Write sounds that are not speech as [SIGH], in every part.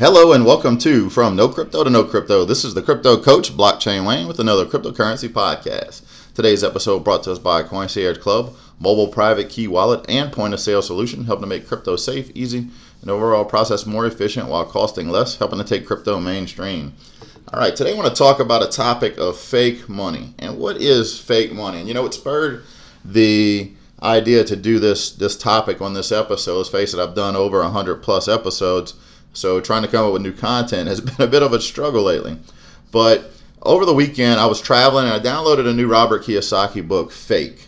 Hello and welcome to From No Crypto to No Crypto. This is the Crypto Coach, Blockchain Wayne, with another cryptocurrency podcast. Today's episode brought to us by Concierge Club, mobile private key wallet, and point of sale solution, helping to make crypto safe, easy, and overall process more efficient while costing less, helping to take crypto mainstream. All right, today I want to talk about a topic of fake money. And what is fake money? And you know, it spurred the idea to do this this topic on this episode. Let's face it, I've done over 100 plus episodes so trying to come up with new content has [LAUGHS] been a bit of a struggle lately. But over the weekend, I was traveling and I downloaded a new Robert Kiyosaki book, Fake.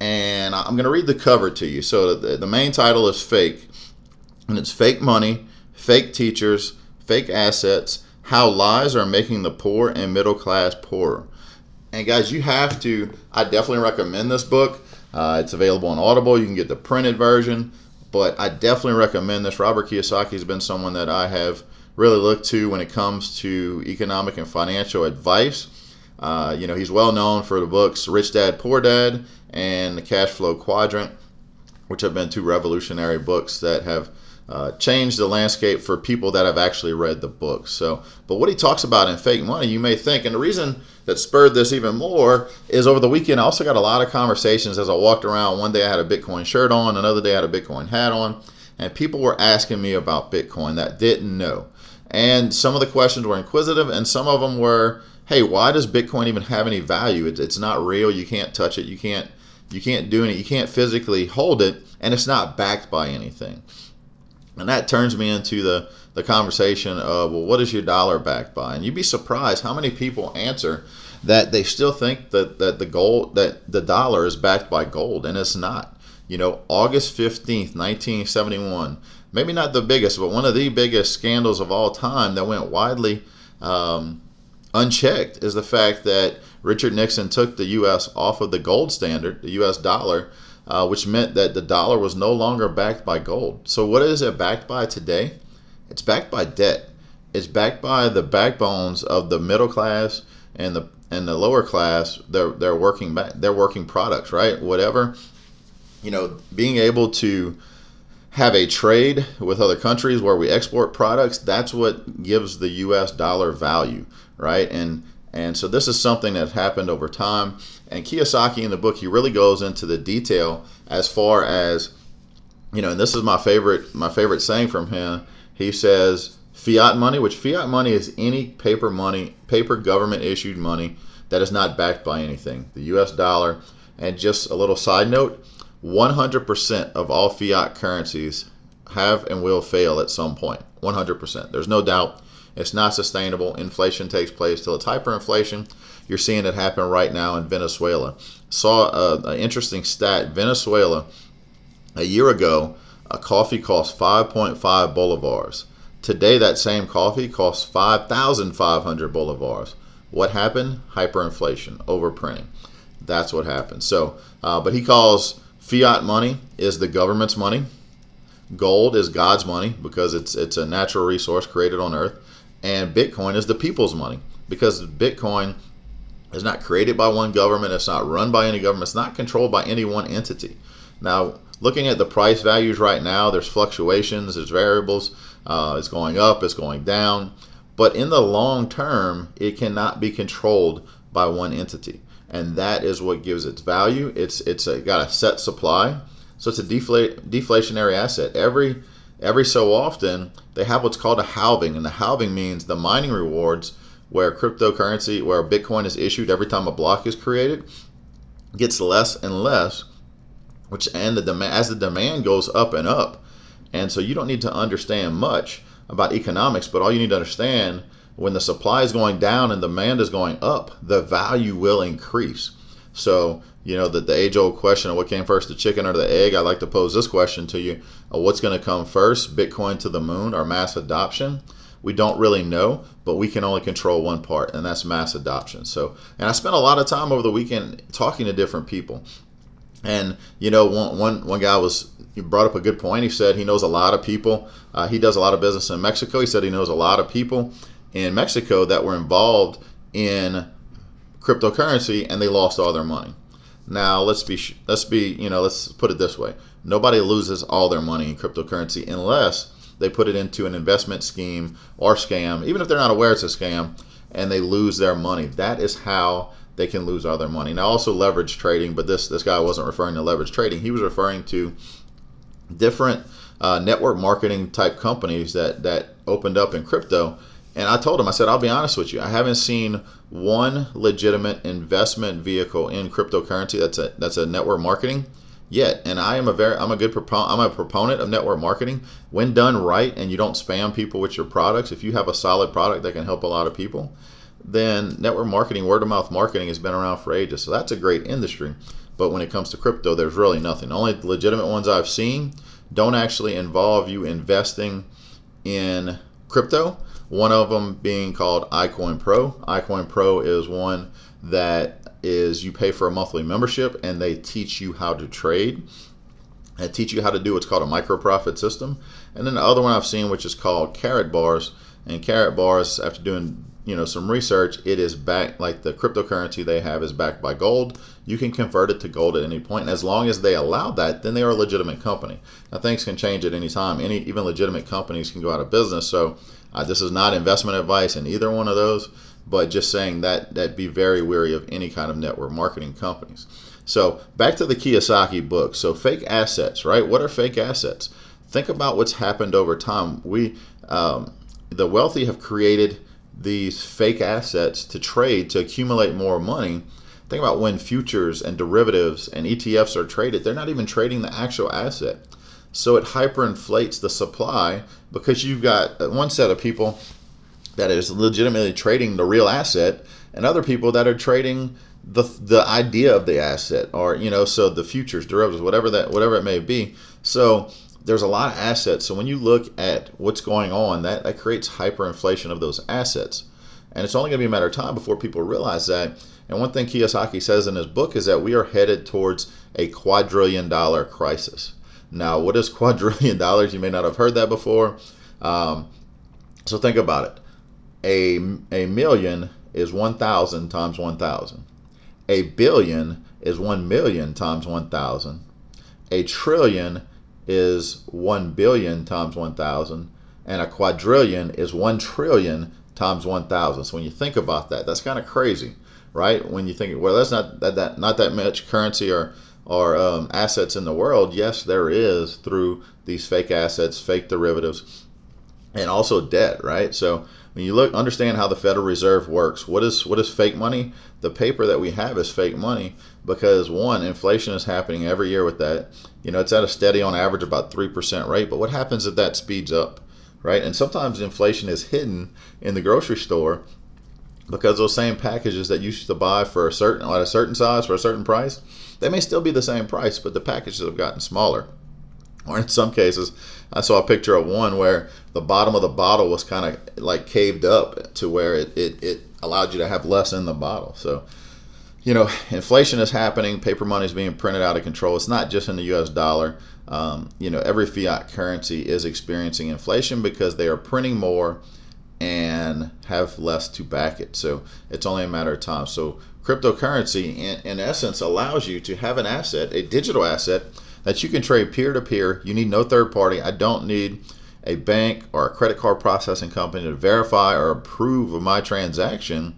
And I'm going to read the cover to you. So the, the main title is Fake. And it's Fake Money, Fake Teachers, Fake Assets, How Lies Are Making the Poor and Middle Class Poorer. And guys, you have to, I definitely recommend this book. Uh, it's available on Audible. You can get the printed version but I definitely recommend this. Robert Kiyosaki has been someone that I have really looked to when it comes to economic and financial advice. Uh, you know, he's well known for the books Rich Dad Poor Dad and The Cash Flow Quadrant, which have been two revolutionary books that have uh, changed the landscape for people that have actually read the book. So, but what he talks about in Fake Money, you may think, and the reason that spurred this even more is over the weekend, I also got a lot of conversations as I walked around. One day I had a Bitcoin shirt on, another day I had a Bitcoin hat on, and people were asking me about Bitcoin that didn't know. And some of the questions were inquisitive, and some of them were, "Hey, why does Bitcoin even have any value? It's, not real. You can't touch it. You can't you can't do anything. You can't physically hold it, and it's not backed by anything." And that turns me into the, the conversation of, well, what is your dollar backed by? And you'd be surprised how many people answer that they still think that, that the gold that the dollar is backed by gold, and it's not. You know, August 15th, 1971, maybe not the biggest, but one of the biggest scandals of all time that went widely um, unchecked is the fact that Richard Nixon took the U.S. off of the gold standard, the U.S. dollar, uh, which meant that the dollar was no longer backed by gold. So, what is it backed by today? It's backed by debt. It's backed by the backbones of the middle class and the and the lower class. They're they're working back. They're working products, right? Whatever, you know, being able to have a trade with other countries where we export products. That's what gives the U.S. dollar value, right? And and so this is something that happened over time. And Kiyosaki in the book, he really goes into the detail as far as, you know, and this is my favorite, my favorite saying from him. He says, fiat money, which fiat money is any paper money, paper government issued money that is not backed by anything. The US dollar. And just a little side note 100% of all fiat currencies have and will fail at some point. 100%. There's no doubt it's not sustainable. Inflation takes place till it's hyperinflation. You're seeing it happen right now in Venezuela. Saw an interesting stat. Venezuela, a year ago, a coffee cost 5.5 bolivars. Today, that same coffee costs 5,500 bolivars. What happened? Hyperinflation, overprinting. That's what happened. So, uh, but he calls fiat money is the government's money. Gold is God's money because it's it's a natural resource created on earth and Bitcoin is the people's money because Bitcoin is not created by one government, it's not run by any government, it's not controlled by any one entity. Now, looking at the price values right now, there's fluctuations, there's variables, uh, it's going up, it's going down, but in the long term, it cannot be controlled by one entity, and that is what gives its value. It's it's a, got a set supply, so it's a deflationary asset. Every every so often they have what's called a halving, and the halving means the mining rewards where cryptocurrency, where Bitcoin is issued every time a block is created, gets less and less, which and the demand as the demand goes up and up, and so you don't need to understand much about economics, but all you need to understand when the supply is going down and demand is going up, the value will increase. So, you know, the, the age old question of what came first, the chicken or the egg, I'd like to pose this question to you. Uh, what's going to come first, Bitcoin to the moon or mass adoption? We don't really know, but we can only control one part, and that's mass adoption. So, and I spent a lot of time over the weekend talking to different people. And, you know, one, one, one guy was, he brought up a good point. He said he knows a lot of people. Uh, he does a lot of business in Mexico. He said he knows a lot of people in Mexico that were involved in cryptocurrency and they lost all their money. Now let's be let's be you know let's put it this way: nobody loses all their money in cryptocurrency unless they put it into an investment scheme or scam, even if they're not aware it's a scam, and they lose their money. That is how they can lose all their money. Now, also leverage trading, but this this guy wasn't referring to leverage trading. He was referring to different uh, network marketing type companies that that opened up in crypto. And I told him, I said, I'll be honest with you, I haven't seen one legitimate investment vehicle in cryptocurrency that's a that's a network marketing yet. And I am a very I'm a good proponent I'm a proponent of network marketing. When done right and you don't spam people with your products, if you have a solid product that can help a lot of people, then network marketing, word of mouth marketing has been around for ages. So that's a great industry. But when it comes to crypto, there's really nothing. The only legitimate ones I've seen don't actually involve you investing in crypto. One of them being called iCoin Pro. iCoin Pro is one that is you pay for a monthly membership and they teach you how to trade and teach you how to do what's called a micro profit system. And then the other one I've seen, which is called Karatbars. And Karatbars, after doing you know some research, it is backed like the cryptocurrency they have is backed by gold. You can convert it to gold at any point, and as long as they allow that, then they are a legitimate company. Now things can change at any time. Any even legitimate companies can go out of business. So uh, this is not investment advice in either one of those, but just saying that that be very wary of any kind of network marketing companies. So back to the Kiyosaki book. So fake assets, right? What are fake assets? Think about what's happened over time. We um, the wealthy have created these fake assets to trade to accumulate more money. Think about when futures and derivatives and ETFs are traded, they're not even trading the actual asset. So it hyperinflates the supply because you've got uh, one set of people that is legitimately trading the real asset and other people that are trading the the idea of the asset or you know so the futures derivatives whatever that whatever it may be so there's a lot of assets. So when you look at what's going on, that, that creates hyperinflation of those assets. And it's only going to be a matter of time before people realize that. And one thing Kiyosaki says in his book is that we are headed towards a quadrillion dollar crisis. Now, what is [LAUGHS] quadrillion dollars? You may not have heard that before. Um, so think about it. A, a million is 1,000 times 1,000. A billion is 1 million times 1,000. A trillion is 1 billion times 1,000, and a quadrillion is 1 trillion times 1,000. So when you think about that, that's kind of crazy, right? When you think, well, that's not that, that not that much currency or or um, assets in the world. Yes, there is through these fake assets, fake derivatives, and also debt, right? So when you look understand how the Federal Reserve works, what is what is fake money? The paper that we have is fake money because one, inflation is happening every year with that. You know, it's at a steady on average about three percent rate. But what happens if that speeds up, right? And sometimes inflation is hidden in the grocery store because those same packages that you used to buy for a certain at a certain size for a certain price, they may still be the same price, but the packages have gotten smaller. Or in some cases, I saw a picture of one where the bottom of the bottle was kind of like caved up to where it, it, it allowed you to have less in the bottle. So, you know, inflation is happening. Paper money is being printed out of control. It's not just in the U.S. dollar. Um, you know, every fiat currency is experiencing inflation because they are printing more and have less to back it. So it's only a matter of time. So cryptocurrency, in, in essence, allows you to have an asset, a digital asset that you can trade peer to peer. You need no third party. I don't need a bank or a credit card processing company to verify or approve of my transaction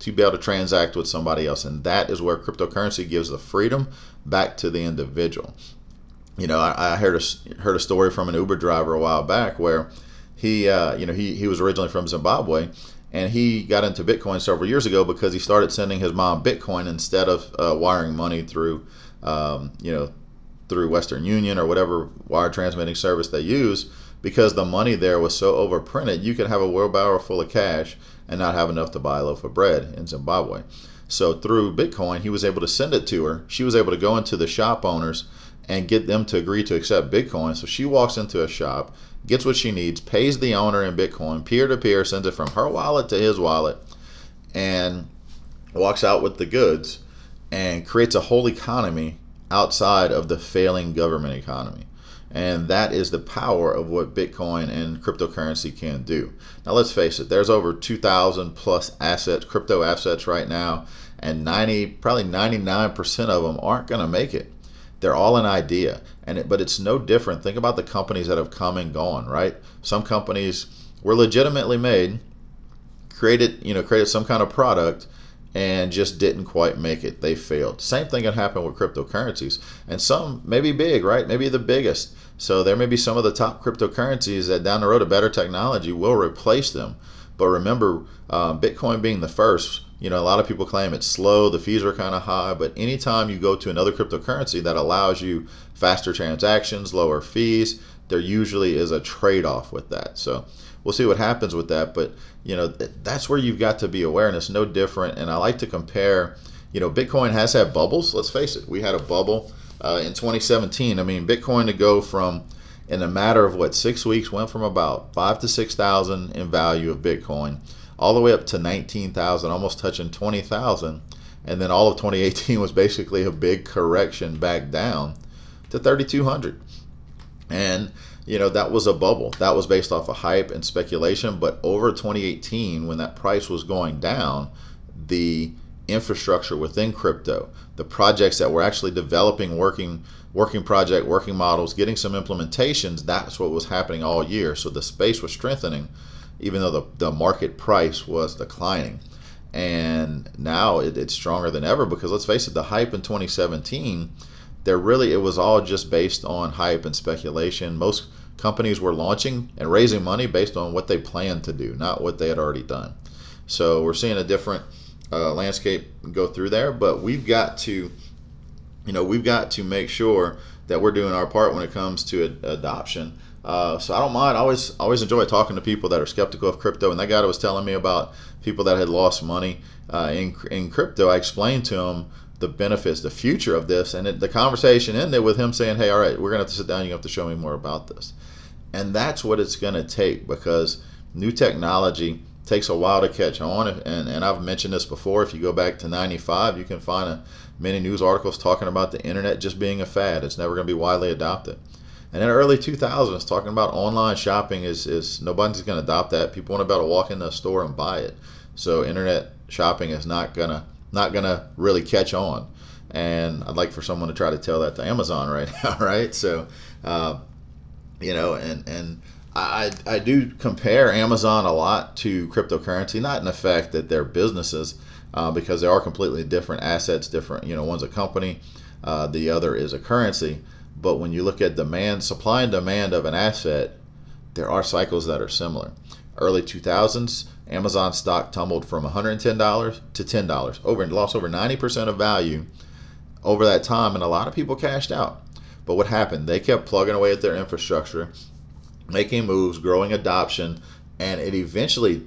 to be able to transact with somebody else. And that is where cryptocurrency gives the freedom back to the individual. You know, I, I heard a, heard a story from an Uber driver a while back where he, uh, you know, he, he was originally from Zimbabwe and he got into Bitcoin several years ago because he started sending his mom Bitcoin instead of uh, wiring money through, um, you know, through Western Union or whatever wire transmitting service they use because the money there was so overprinted, you could have a wheelbarrow full of cash and not have enough to buy a loaf of bread in Zimbabwe. So through Bitcoin, he was able to send it to her. She was able to go into the shop owners and get them to agree to accept Bitcoin. So she walks into a shop, gets what she needs, pays the owner in Bitcoin, peer to peer, sends it from her wallet to his wallet, and walks out with the goods and creates a whole economy outside of the failing government economy. And that is the power of what Bitcoin and cryptocurrency can do. Now, let's face it, there's over 2,000 plus assets, crypto assets right now, and 90, probably 99% of them aren't going to make it. They're all an idea. And it, but it's no different. Think about the companies that have come and gone, right? Some companies were legitimately made, created, you know, created some kind of product and just didn't quite make it. They failed. Same thing can happen with cryptocurrencies. And some may be big, right? Maybe the biggest. So there may be some of the top cryptocurrencies that down the road a better technology will replace them. But remember, uh, Bitcoin being the first, you know, a lot of people claim it's slow, the fees are kind of high, but anytime you go to another cryptocurrency that allows you faster transactions, lower fees, there usually is a trade off with that. So we'll see what happens with that. But you know, that's where you've got to be aware, and it's no different. And I like to compare. You know, Bitcoin has had bubbles. Let's face it, we had a bubble uh, in 2017. I mean, Bitcoin to go from in a matter of what six weeks went from about five to six thousand in value of Bitcoin all the way up to 19,000, almost touching 20,000. And then all of 2018 [LAUGHS] was basically a big correction back down to 3,200. And you know that was a bubble that was based off of hype and speculation but over 2018 when that price was going down the infrastructure within crypto the projects that were actually developing working working project working models getting some implementations that's what was happening all year so the space was strengthening even though the, the market price was declining and now it, it's stronger than ever because let's face it the hype in 2017 there really it was all just based on hype and speculation. Most companies were launching and raising money based on what they planned to do, not what they had already done. So we're seeing a different uh, landscape go through there, but we've got to, you know, we've got to make sure that we're doing our part when it comes to adoption. Uh, so I don't mind. I always always enjoy talking to people that are skeptical of crypto. And that guy that was telling me about people that had lost money uh, in in crypto, I explained to him the benefits, the future of this. And it, the conversation ended with him saying, Hey, all right, we're to have to sit down. You have to show me more about this. And that's what it's to take because new technology takes a while to catch on. And, and I've mentioned this before. If you go back to 95, you can find a, many news articles talking about the internet just being a fad. It's never to be widely adopted. And in the early 2000s, talking about online shopping is, is nobody's going to adopt that. People want to be able to walk into a store and buy it. So internet shopping is not going to not to really catch on. And I'd like for someone to try to tell that to Amazon [LAUGHS] right now, right? So, uh, you know, and and I I do compare Amazon a lot to cryptocurrency, not in the fact that they're businesses, uh, because they are completely different assets, different. You know, one's a company, uh, the other is a currency. But when you look at demand, supply and demand of an asset, there are cycles that are similar. Early 2000s, Amazon stock tumbled from $110 to $10, over and lost over 90% of value over that time, and a lot of people cashed out. But what happened? They kept plugging away at their infrastructure, making moves, growing adoption, and it eventually,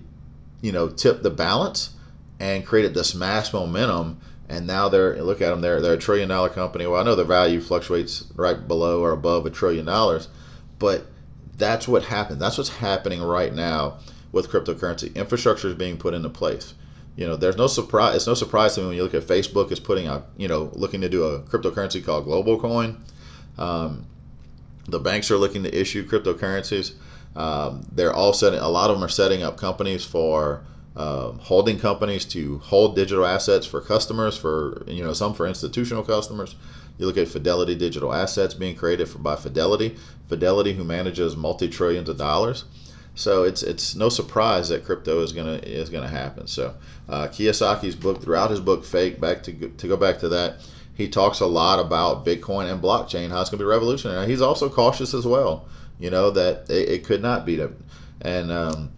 you know, tipped the balance and created this mass momentum. And now they're look at them, they're they're a trillion dollar company. Well, I know the value fluctuates right below or above a trillion dollars, but that's what happened. That's what's happening right now with cryptocurrency. Infrastructure is being put into place. You know, there's no surprise. It's no surprise to me when you look at Facebook is putting out, you know, looking to do a cryptocurrency called Global Coin. Um, the banks are looking to issue cryptocurrencies. Um, they're all setting. A lot of them are setting up companies for um, holding companies to hold digital assets for customers. For you know, some for institutional customers. You look at Fidelity Digital Assets being created for, by Fidelity. Fidelity, who manages multi trillions of dollars. So it's it's no surprise that crypto is gonna is gonna happen. So uh, Kiyosaki's book throughout his book Fake back to to go back to that he talks a lot about Bitcoin and blockchain how it's gonna be revolutionary. He's also cautious as well. You know that it, it could not beat him, and um,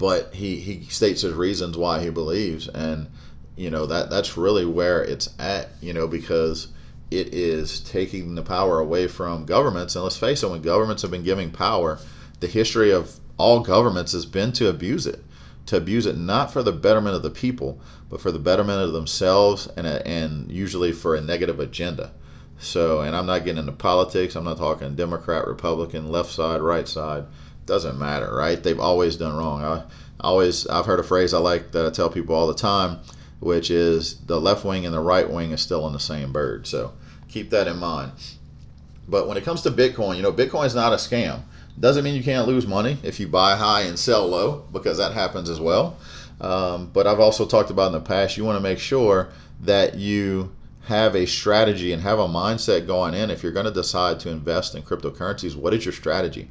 but he he states his reasons why he believes, and you know that that's really where it's at. You know because it is taking the power away from governments, and let's face it, when governments have been giving power, the history of all governments has been to abuse it, to abuse it not for the betterment of the people, but for the betterment of themselves and and usually for a negative agenda. So, and I'm not getting into politics. I'm not talking Democrat, Republican, left side, right side. Doesn't matter, right? They've always done wrong. I always I've heard a phrase I like that I tell people all the time, which is the left wing and the right wing is still on the same bird. So keep that in mind. But when it comes to Bitcoin, you know, Bitcoin is not a scam. Doesn't mean you can't lose money if you buy high and sell low, because that happens as well. Um, but I've also talked about in the past, you want to make sure that you have a strategy and have a mindset going in if you're going to decide to invest in cryptocurrencies what is your strategy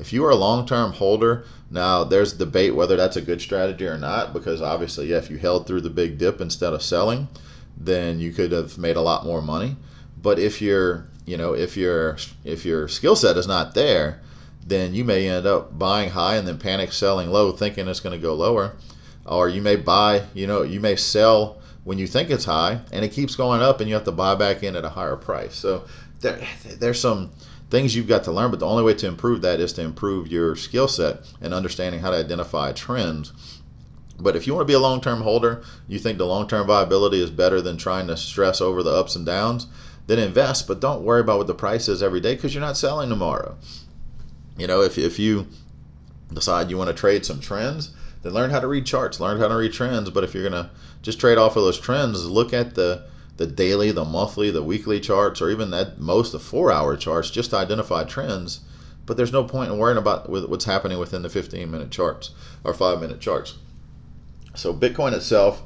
if you are a long-term holder now there's debate whether that's a good strategy or not because obviously yeah if you held through the big dip instead of selling then you could have made a lot more money but if you're you know if your if your skill set is not there then you may end up buying high and then panic selling low thinking it's going to go lower or you may buy you know you may sell when you think it's high and it keeps going up and you have to buy back in at a higher price. So there, there's some things you've got to learn, but the only way to improve that is to improve your skill set and understanding how to identify trends. But if you want to be a long term holder, you think the long term viability is better than trying to stress over the ups and downs, then invest, but don't worry about what the price is every day because you're not selling tomorrow. You know, if, if you decide you want to trade some trends, then learn how to read charts, learn how to read trends. But if you're gonna just trade off of those trends, look at the the daily, the monthly, the weekly charts, or even at most the four-hour charts, just to identify trends. But there's no point in worrying about what's happening within the 15-minute charts or five-minute charts. So Bitcoin itself,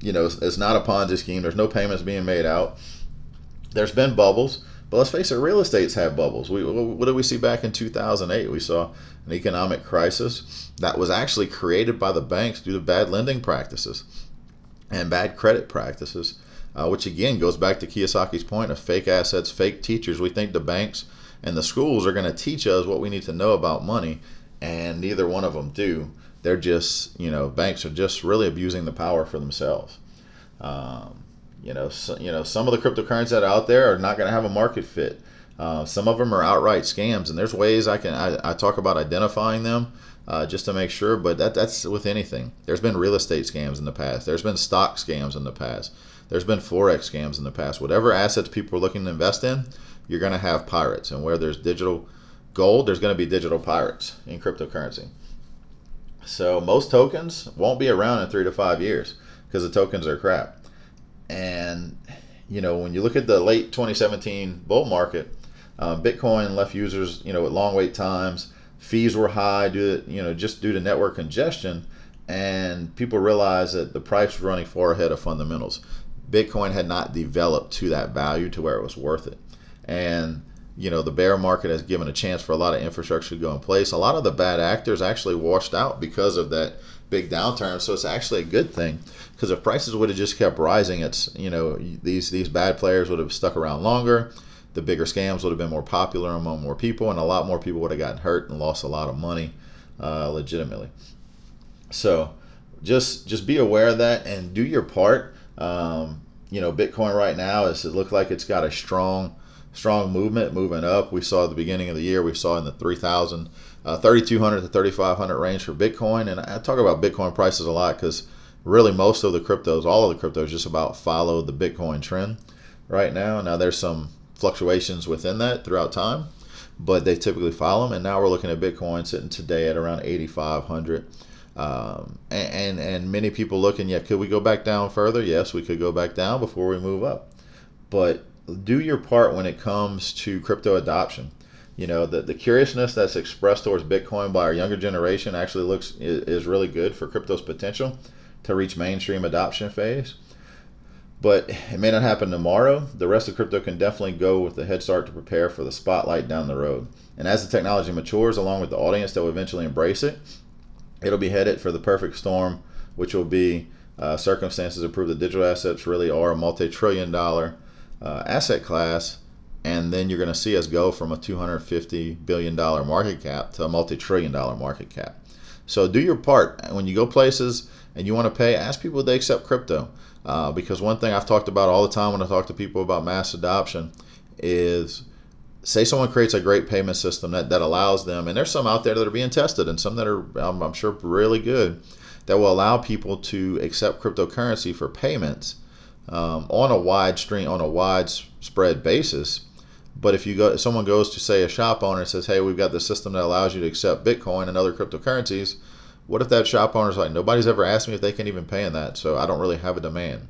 you know, is not a Ponzi scheme. There's no payments being made out. There's been bubbles. But let's face it, real estates have bubbles. We, what did we see back in 2008? We saw an economic crisis that was actually created by the banks due to bad lending practices and bad credit practices, uh, which again goes back to Kiyosaki's point of fake assets, fake teachers. We think the banks and the schools are going to teach us what we need to know about money, and neither one of them do. They're just, you know, banks are just really abusing the power for themselves. Um, you know, so, you know, some of the cryptocurrencies that are out there are not going to have a market fit. Uh, some of them are outright scams, and there's ways I can I, I talk about identifying them uh, just to make sure. But that that's with anything. There's been real estate scams in the past. There's been stock scams in the past. There's been forex scams in the past. Whatever assets people are looking to invest in, you're going to have pirates. And where there's digital gold, there's going to be digital pirates in cryptocurrency. So most tokens won't be around in three to five years because the tokens are crap. And you know, when you look at the late 2017 bull market, um, Bitcoin left users, you know, at long wait times. Fees were high due to, you know, just due to network congestion, and people realized that the price was running far ahead of fundamentals. Bitcoin had not developed to that value to where it was worth it, and you know the bear market has given a chance for a lot of infrastructure to go in place. A lot of the bad actors actually washed out because of that big downturn. So it's actually a good thing because if prices would have just kept rising, it's you know these these bad players would have stuck around longer. The bigger scams would have been more popular among more people, and a lot more people would have gotten hurt and lost a lot of money, uh, legitimately. So just just be aware of that and do your part. Um, you know, Bitcoin right now is it looks like it's got a strong strong movement moving up. We saw at the beginning of the year, we saw in the 3,000, uh, 3,200 to 3,500 range for Bitcoin. And I talk about Bitcoin prices a lot because really most of the cryptos, all of the cryptos, just about follow the Bitcoin trend right now. Now there's some fluctuations within that throughout time, but they typically follow them. And now we're looking at Bitcoin sitting today at around 8,500. Um, and, and, and many people looking, yeah, could we go back down further? Yes, we could go back down before we move up. But do your part when it comes to crypto adoption. You know, the, the curiousness that's expressed towards Bitcoin by our younger generation actually looks is, is really good for crypto's potential to reach mainstream adoption phase. But it may not happen tomorrow. The rest of crypto can definitely go with the head start to prepare for the spotlight down the road. And as the technology matures, along with the audience that will eventually embrace it, it'll be headed for the perfect storm, which will be uh, circumstances to prove that digital assets really are a multi trillion dollar uh, asset class, and then you're going to see us go from a 250 billion dollar market cap to a multi-trillion dollar market cap. So do your part when you go places and you want to pay. Ask people if they accept crypto, uh, because one thing I've talked about all the time when I talk to people about mass adoption is say someone creates a great payment system that, that allows them, and there's some out there that are being tested and some that are, I'm, I'm sure, really good, that will allow people to accept cryptocurrency for payments um, on a wide stream on a widespread basis. But if you go, if someone goes to say a shop owner and says, "Hey, we've got the system that allows you to accept Bitcoin and other cryptocurrencies," what if that shop owner's like, "Nobody's ever asked me if they can even pay in that, so I don't really have a demand."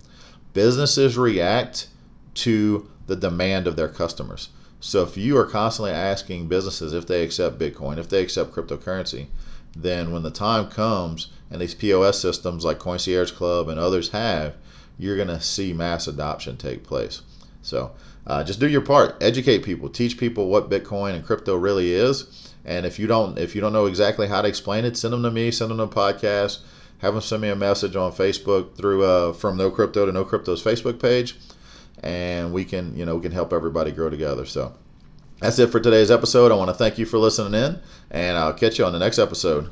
Businesses react to the demand of their customers. So if you are constantly asking businesses if they accept Bitcoin, if they accept cryptocurrency, then when the time comes and these POS systems like Concierge Club and others have, you're going to see mass adoption take place. So uh, just do your part, educate people, teach people what Bitcoin and crypto really is. And if you don't if you don't know exactly how to explain it, send them to me, send them to a podcast, have them send me a message on Facebook through uh, from No Crypto to No Crypto's Facebook page, and we can you know we can help everybody grow together. So that's it for today's episode. I want to thank you for listening in, and I'll catch you on the next episode.